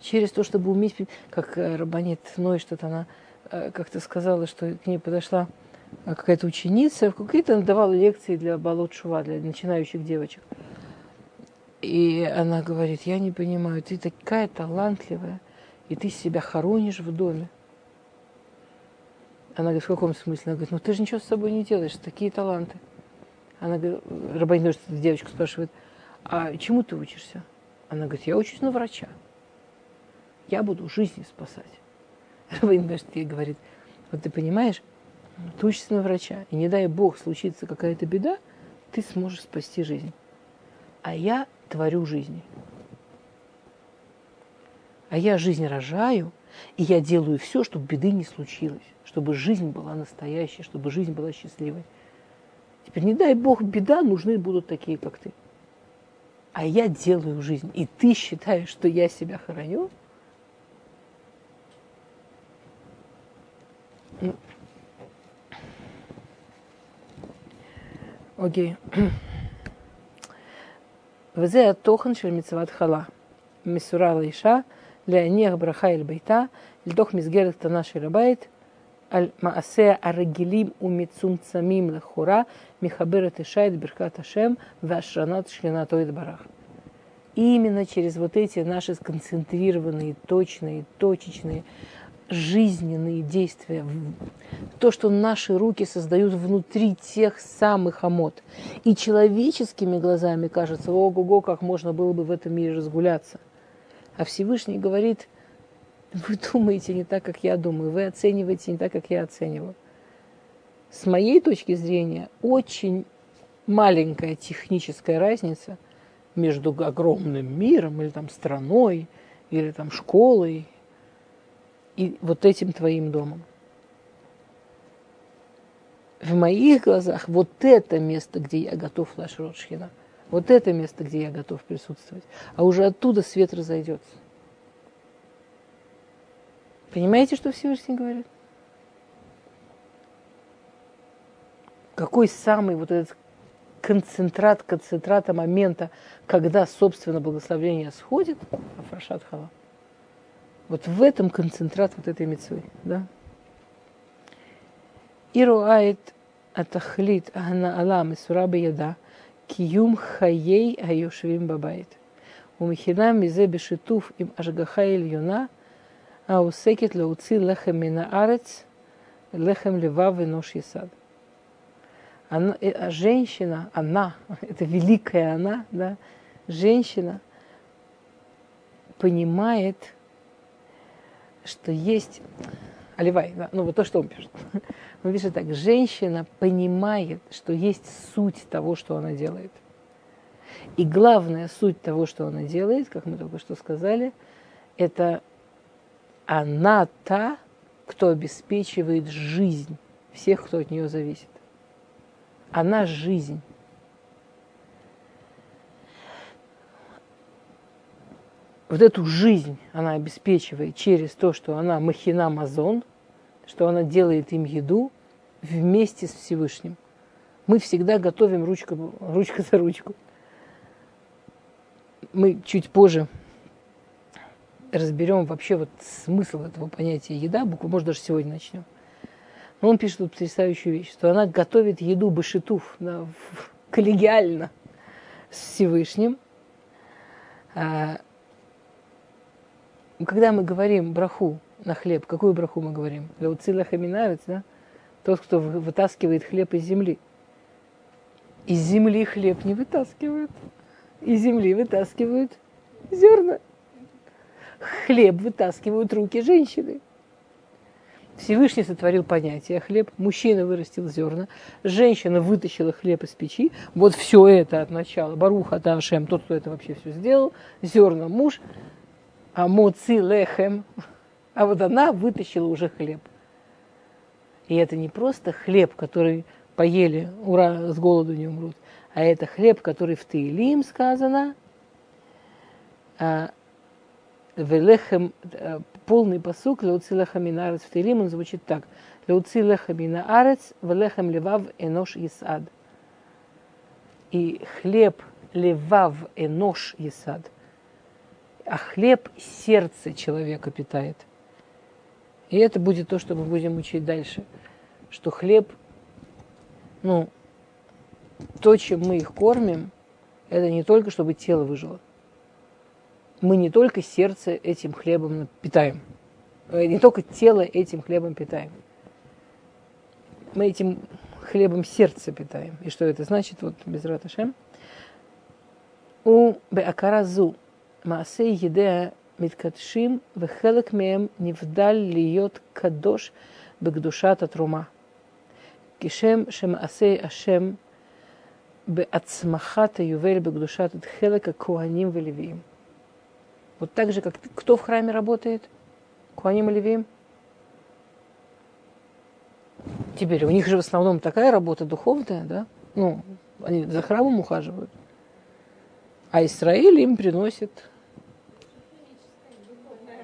Через то, чтобы уметь, как э, Рабанит Ной, что-то она э, как-то сказала, что к ней подошла э, какая-то ученица, какие-то давала лекции для болот шува, для начинающих девочек. И она говорит, я не понимаю, ты такая талантливая, и ты себя хоронишь в доме. Она говорит, в каком смысле? Она говорит, ну ты же ничего с собой не делаешь, такие таланты. Она говорит, Рабанин девочка спрашивает, а чему ты учишься? Она говорит, я учусь на врача. Я буду жизни спасать. Рабанин ей говорит, вот ты понимаешь, ты учишься на врача, и не дай бог случится какая-то беда, ты сможешь спасти жизнь. А я творю жизни. А я жизнь рожаю, и я делаю все, чтобы беды не случилось, чтобы жизнь была настоящей, чтобы жизнь была счастливой. Теперь, не дай бог, беда, нужны будут такие, как ты. А я делаю жизнь, и ты считаешь, что я себя хороню? Ну. Окей. Okay. וזה התוכן של מצוות חלה. מסורה לאישה להניח ברכה אל ביתה, לתוך מסגרת קטנה של הבית, аль маасея арагилим умицум цамим лахура михаберет ишайт беркат ашем вашранат шлинатоид барах. Именно через вот эти наши сконцентрированные, точные, точечные, жизненные действия, то, что наши руки создают внутри тех самых амод, И человеческими глазами кажется, ого-го, как можно было бы в этом мире разгуляться. А Всевышний говорит – вы думаете не так, как я думаю, вы оцениваете не так, как я оцениваю. С моей точки зрения, очень маленькая техническая разница между огромным миром или там страной, или там школой, и вот этим твоим домом. В моих глазах вот это место, где я готов Лашрот Шхина, вот это место, где я готов присутствовать, а уже оттуда свет разойдется. Понимаете, что Всевышний говорит? Какой самый вот этот концентрат, концентрата момента, когда, собственно, благословение сходит, Афрашат Хала. Вот в этом концентрат вот этой мецвы, да? Ируает атахлит ахна алам и сураба яда киюм хаей айошвим бабайт. Умихина мизе бешитуф им ажгаха ильюна העוסקת להוציא לחם מן הארץ, לחם לבב אנוש יסד. Она, женщина, она, это великая она, да, женщина понимает, что есть... Оливай, да, ну вот то, что он пишет. Он пишет так, женщина понимает, что есть суть того, что она делает. И главная суть того, что она делает, как мы только что сказали, это она та, кто обеспечивает жизнь всех, кто от нее зависит. Она жизнь. вот эту жизнь она обеспечивает через то, что она махина мазон, что она делает им еду вместе с Всевышним. Мы всегда готовим ручка, ручка за ручку. Мы чуть позже разберем вообще вот смысл этого понятия еда, буквально, может, даже сегодня начнем. Но он пишет тут потрясающую вещь, что она готовит еду башитув да, коллегиально с Всевышним, а, когда мы говорим браху на хлеб, какую браху мы говорим? Леуцила хаминарец, да? Тот, кто вытаскивает хлеб из земли. Из земли хлеб не вытаскивают. Из земли вытаскивают зерна. Хлеб вытаскивают руки женщины. Всевышний сотворил понятие хлеб, мужчина вырастил зерна, женщина вытащила хлеб из печи. Вот все это от начала. Баруха Ташем, тот, кто это вообще все сделал, зерна муж, а муци лехем, а вот она вытащила уже хлеб. И это не просто хлеб, который поели, ура, с голоду не умрут, а это хлеб, который в Таилим сказано, а, велехем, э, полный посук, леуци лехам арец в Таилим, он звучит так. Леуци лехам арец, велехем левав энош исад. И хлеб левав энош исад. А хлеб сердце человека питает. И это будет то, что мы будем учить дальше. Что хлеб, ну, то, чем мы их кормим, это не только, чтобы тело выжило Мы не только сердце этим хлебом питаем. Э, не только тело этим хлебом питаем. Мы этим хлебом сердце питаем. И что это значит? Вот без раташем. У беакаразу маасей едея מתקדשים וחלק מהם נבדל להיות קדוש בקדושת התרומה. כשם שמעשה השם בהצמחת היובל בקדושת את חלק הכהנים ולוויים. Вот так же, как кто в храме работает? Куаним и Левиим? Теперь, у них же в основном такая работа духовная, да? Ну, они за храмом ухаживают. А Израиль им приносит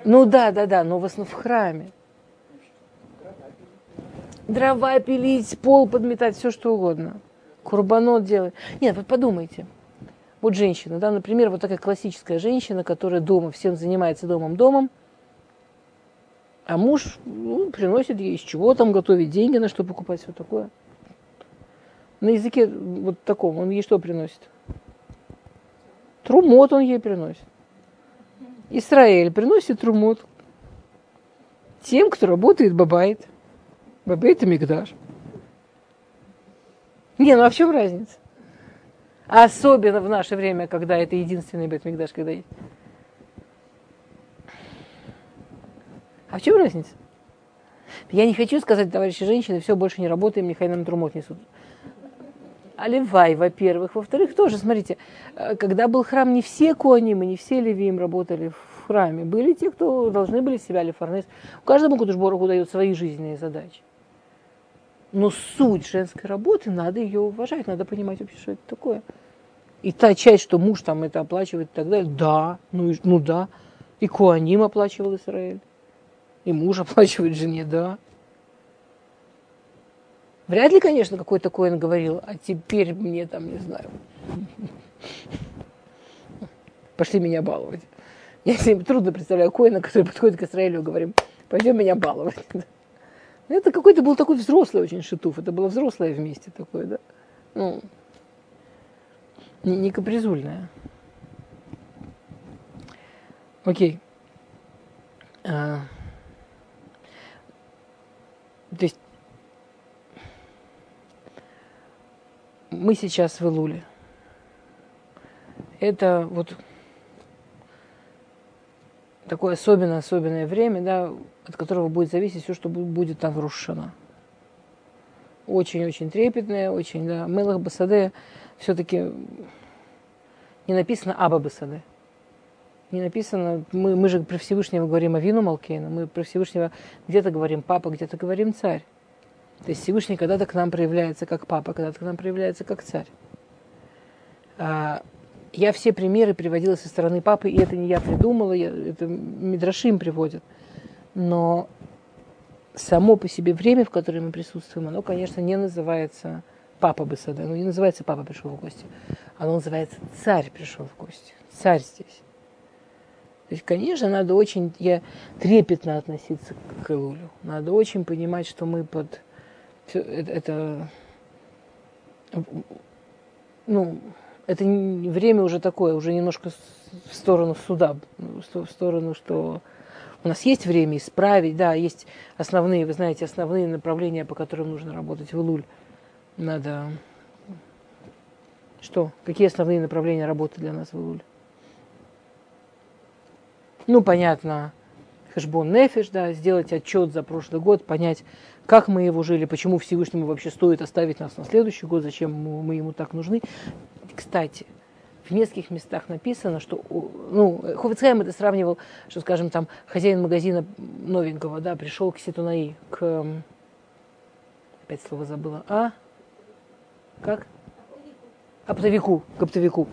ну да, да, да, но в основном в храме. Дрова пилить, пол подметать, все что угодно. Курбанот делать. Нет, вот подумайте. Вот женщина, да, например, вот такая классическая женщина, которая дома, всем занимается домом-домом, а муж ну, приносит ей из чего там готовить деньги, на что покупать, все такое. На языке вот таком он ей что приносит? Трумот он ей приносит. Израиль приносит румут тем, кто работает бабайт. Бабайт и Мигдаш. Не, ну а в чем разница? Особенно в наше время, когда это единственный бет Мигдаш, когда есть. А в чем разница? Я не хочу сказать, товарищи женщины, все, больше не работаем, нехай нам трумот несут. Оливай, во-первых. Во-вторых, тоже, смотрите, э, когда был храм, не все коним и не все левиим работали в храме. Были те, кто должны были себя лефарнес. У каждому Кудушборогу дают свои жизненные задачи. Но суть женской работы, надо ее уважать, надо понимать вообще, что это такое. И та часть, что муж там это оплачивает и так далее, да, ну, ну да. И Куаним оплачивал Израиль. И муж оплачивает жене, да. Вряд ли, конечно, какой-то Коин говорил, а теперь мне там, не знаю, пошли меня баловать. Я себе трудно представляю Коина, который подходит к Израилю и говорим, пойдем меня баловать. Это какой-то был такой взрослый очень шитуф, это было взрослое вместе такое, да. Ну, не, не капризульное. Окей. А, то есть мы сейчас в Илуле. Это вот такое особенное-особенное время, да, от которого будет зависеть все, что будет там. Очень-очень трепетное, очень, да. Мелах Басаде все-таки не написано Аба Басаде. Не написано, мы, мы же про Всевышнего говорим о Вину Малкейна, мы про Всевышнего где-то говорим папа, где-то говорим царь. То есть Всевышний когда-то к нам проявляется как папа, когда-то к нам проявляется как царь. Я все примеры приводила со стороны папы, и это не я придумала, я, это Мидрашим приводит. Но само по себе время, в которое мы присутствуем, оно, конечно, не называется папа Бесада, оно не называется папа пришел в гости, оно называется царь пришел в гости, царь здесь. То есть, конечно, надо очень я, трепетно относиться к Илулю. Надо очень понимать, что мы под... Это, это ну, это время уже такое, уже немножко в сторону суда, в сторону, что у нас есть время исправить, да, есть основные, вы знаете, основные направления, по которым нужно работать в Илуль. Надо... Что? Какие основные направления работы для нас в Илуль? Ну, понятно, хэшбон нефиш, да, сделать отчет за прошлый год, понять, как мы его жили, почему Всевышнему вообще стоит оставить нас на следующий год, зачем мы ему так нужны. Кстати, в нескольких местах написано, что, ну, Хувицхайм это сравнивал, что, скажем, там хозяин магазина новенького, да, пришел к Ситунаи, к Опять слово забыла. А? Как? Оптовику, к оптовику.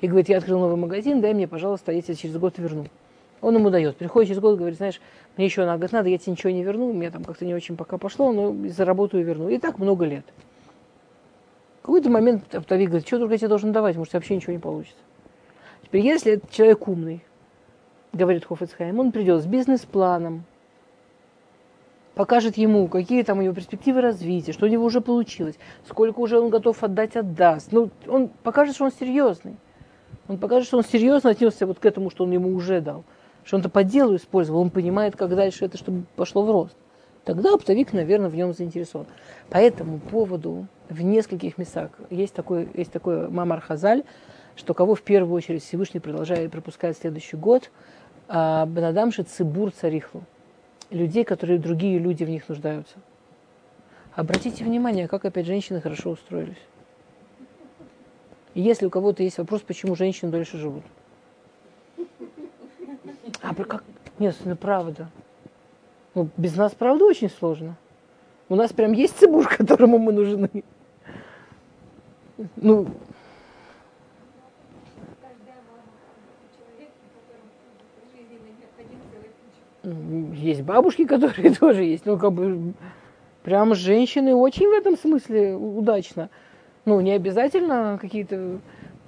И говорит, я открыл новый магазин, дай мне, пожалуйста, я тебе через год верну. Он ему дает. Приходит через год, говорит, знаешь, мне еще надо, говорит, надо, я тебе ничего не верну, мне там как-то не очень пока пошло, но заработаю и верну. И так много лет. В какой-то момент оптовик говорит, что только я тебе должен давать, может, вообще ничего не получится. Теперь, если этот человек умный, говорит Хофицхайм, он придет с бизнес-планом, покажет ему, какие там у него перспективы развития, что у него уже получилось, сколько уже он готов отдать, отдаст. Ну, он покажет, что он серьезный. Он покажет, что он серьезно отнесся вот к этому, что он ему уже дал. Что он это по делу использовал, он понимает, как дальше это, чтобы пошло в рост. Тогда оптовик, наверное, в нем заинтересован. По этому поводу в нескольких местах есть такой, есть такой Мамар Хазаль, что кого в первую очередь Всевышний продолжает пропускать следующий год, а, Бенадамши Цибур Царихлу людей, которые другие люди в них нуждаются. Обратите внимание, как опять женщины хорошо устроились. Если у кого-то есть вопрос, почему женщины дольше живут. А как? Нет, ну правда. Ну, без нас, правда, очень сложно. У нас прям есть цибур, которому мы нужны. Ну, есть бабушки, которые тоже есть. Ну, как бы, прям женщины очень в этом смысле удачно. Ну, не обязательно какие-то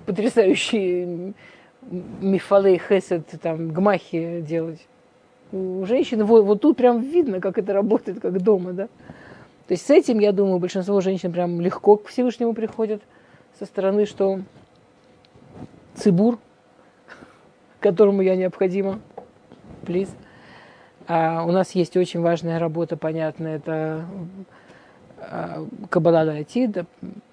потрясающие мифалы, хесед, там, гмахи делать. У женщины вот, вот тут прям видно, как это работает, как дома, да. То есть с этим, я думаю, большинство женщин прям легко к Всевышнему приходят со стороны, что цибур, которому я необходима, плиз. А у нас есть очень важная работа, понятно, это а, каббала дойти, да,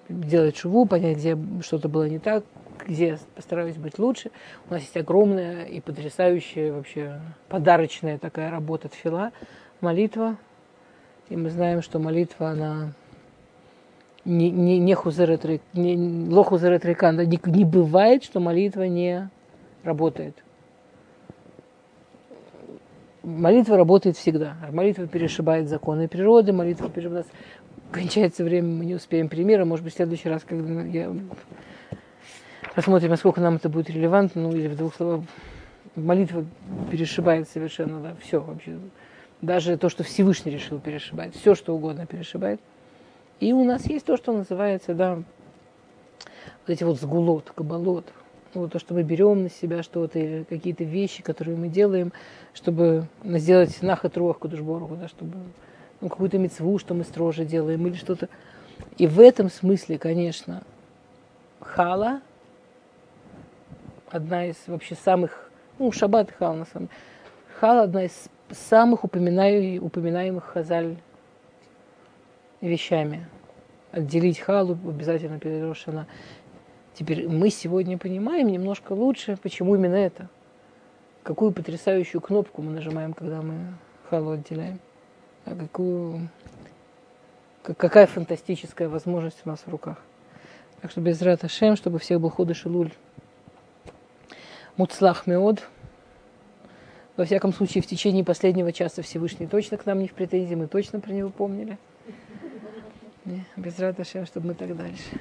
делать шуву, понять, где что-то было не так, где постараюсь быть лучше. У нас есть огромная и потрясающая, вообще подарочная такая работа тфила, молитва. И мы знаем, что молитва, она не, не, не хузеретрик, не, лохузеретрикан, не, не бывает, что молитва не работает молитва работает всегда. Молитва перешибает законы природы, молитва перешибает... Кончается время, мы не успеем примера. Может быть, в следующий раз, когда я посмотрим, насколько нам это будет релевантно, ну или в двух словах, молитва перешибает совершенно, да, все вообще. Даже то, что Всевышний решил перешибать, все, что угодно перешибает. И у нас есть то, что называется, да, вот эти вот сгулот, кабалот, вот то, что мы берем на себя что-то, или какие-то вещи, которые мы делаем, чтобы сделать нахат руах кудушборгу, да, чтобы ну, какую-то мецву, что мы строже делаем, или что-то. И в этом смысле, конечно, хала одна из вообще самых, ну, шаббат и хала на самом деле, хала одна из самых упоминаемых, упоминаемых хазаль вещами. Отделить халу обязательно перед Рошана. Теперь мы сегодня понимаем немножко лучше, почему именно это. Какую потрясающую кнопку мы нажимаем, когда мы халу отделяем. А какую, какая фантастическая возможность у нас в руках. Так что без рата Шем, чтобы всех был ходыш и луль. Муцлах меод. Во всяком случае, в течение последнего часа Всевышний точно к нам не в претензии, мы точно про него помнили. Без Шем, чтобы мы так дальше.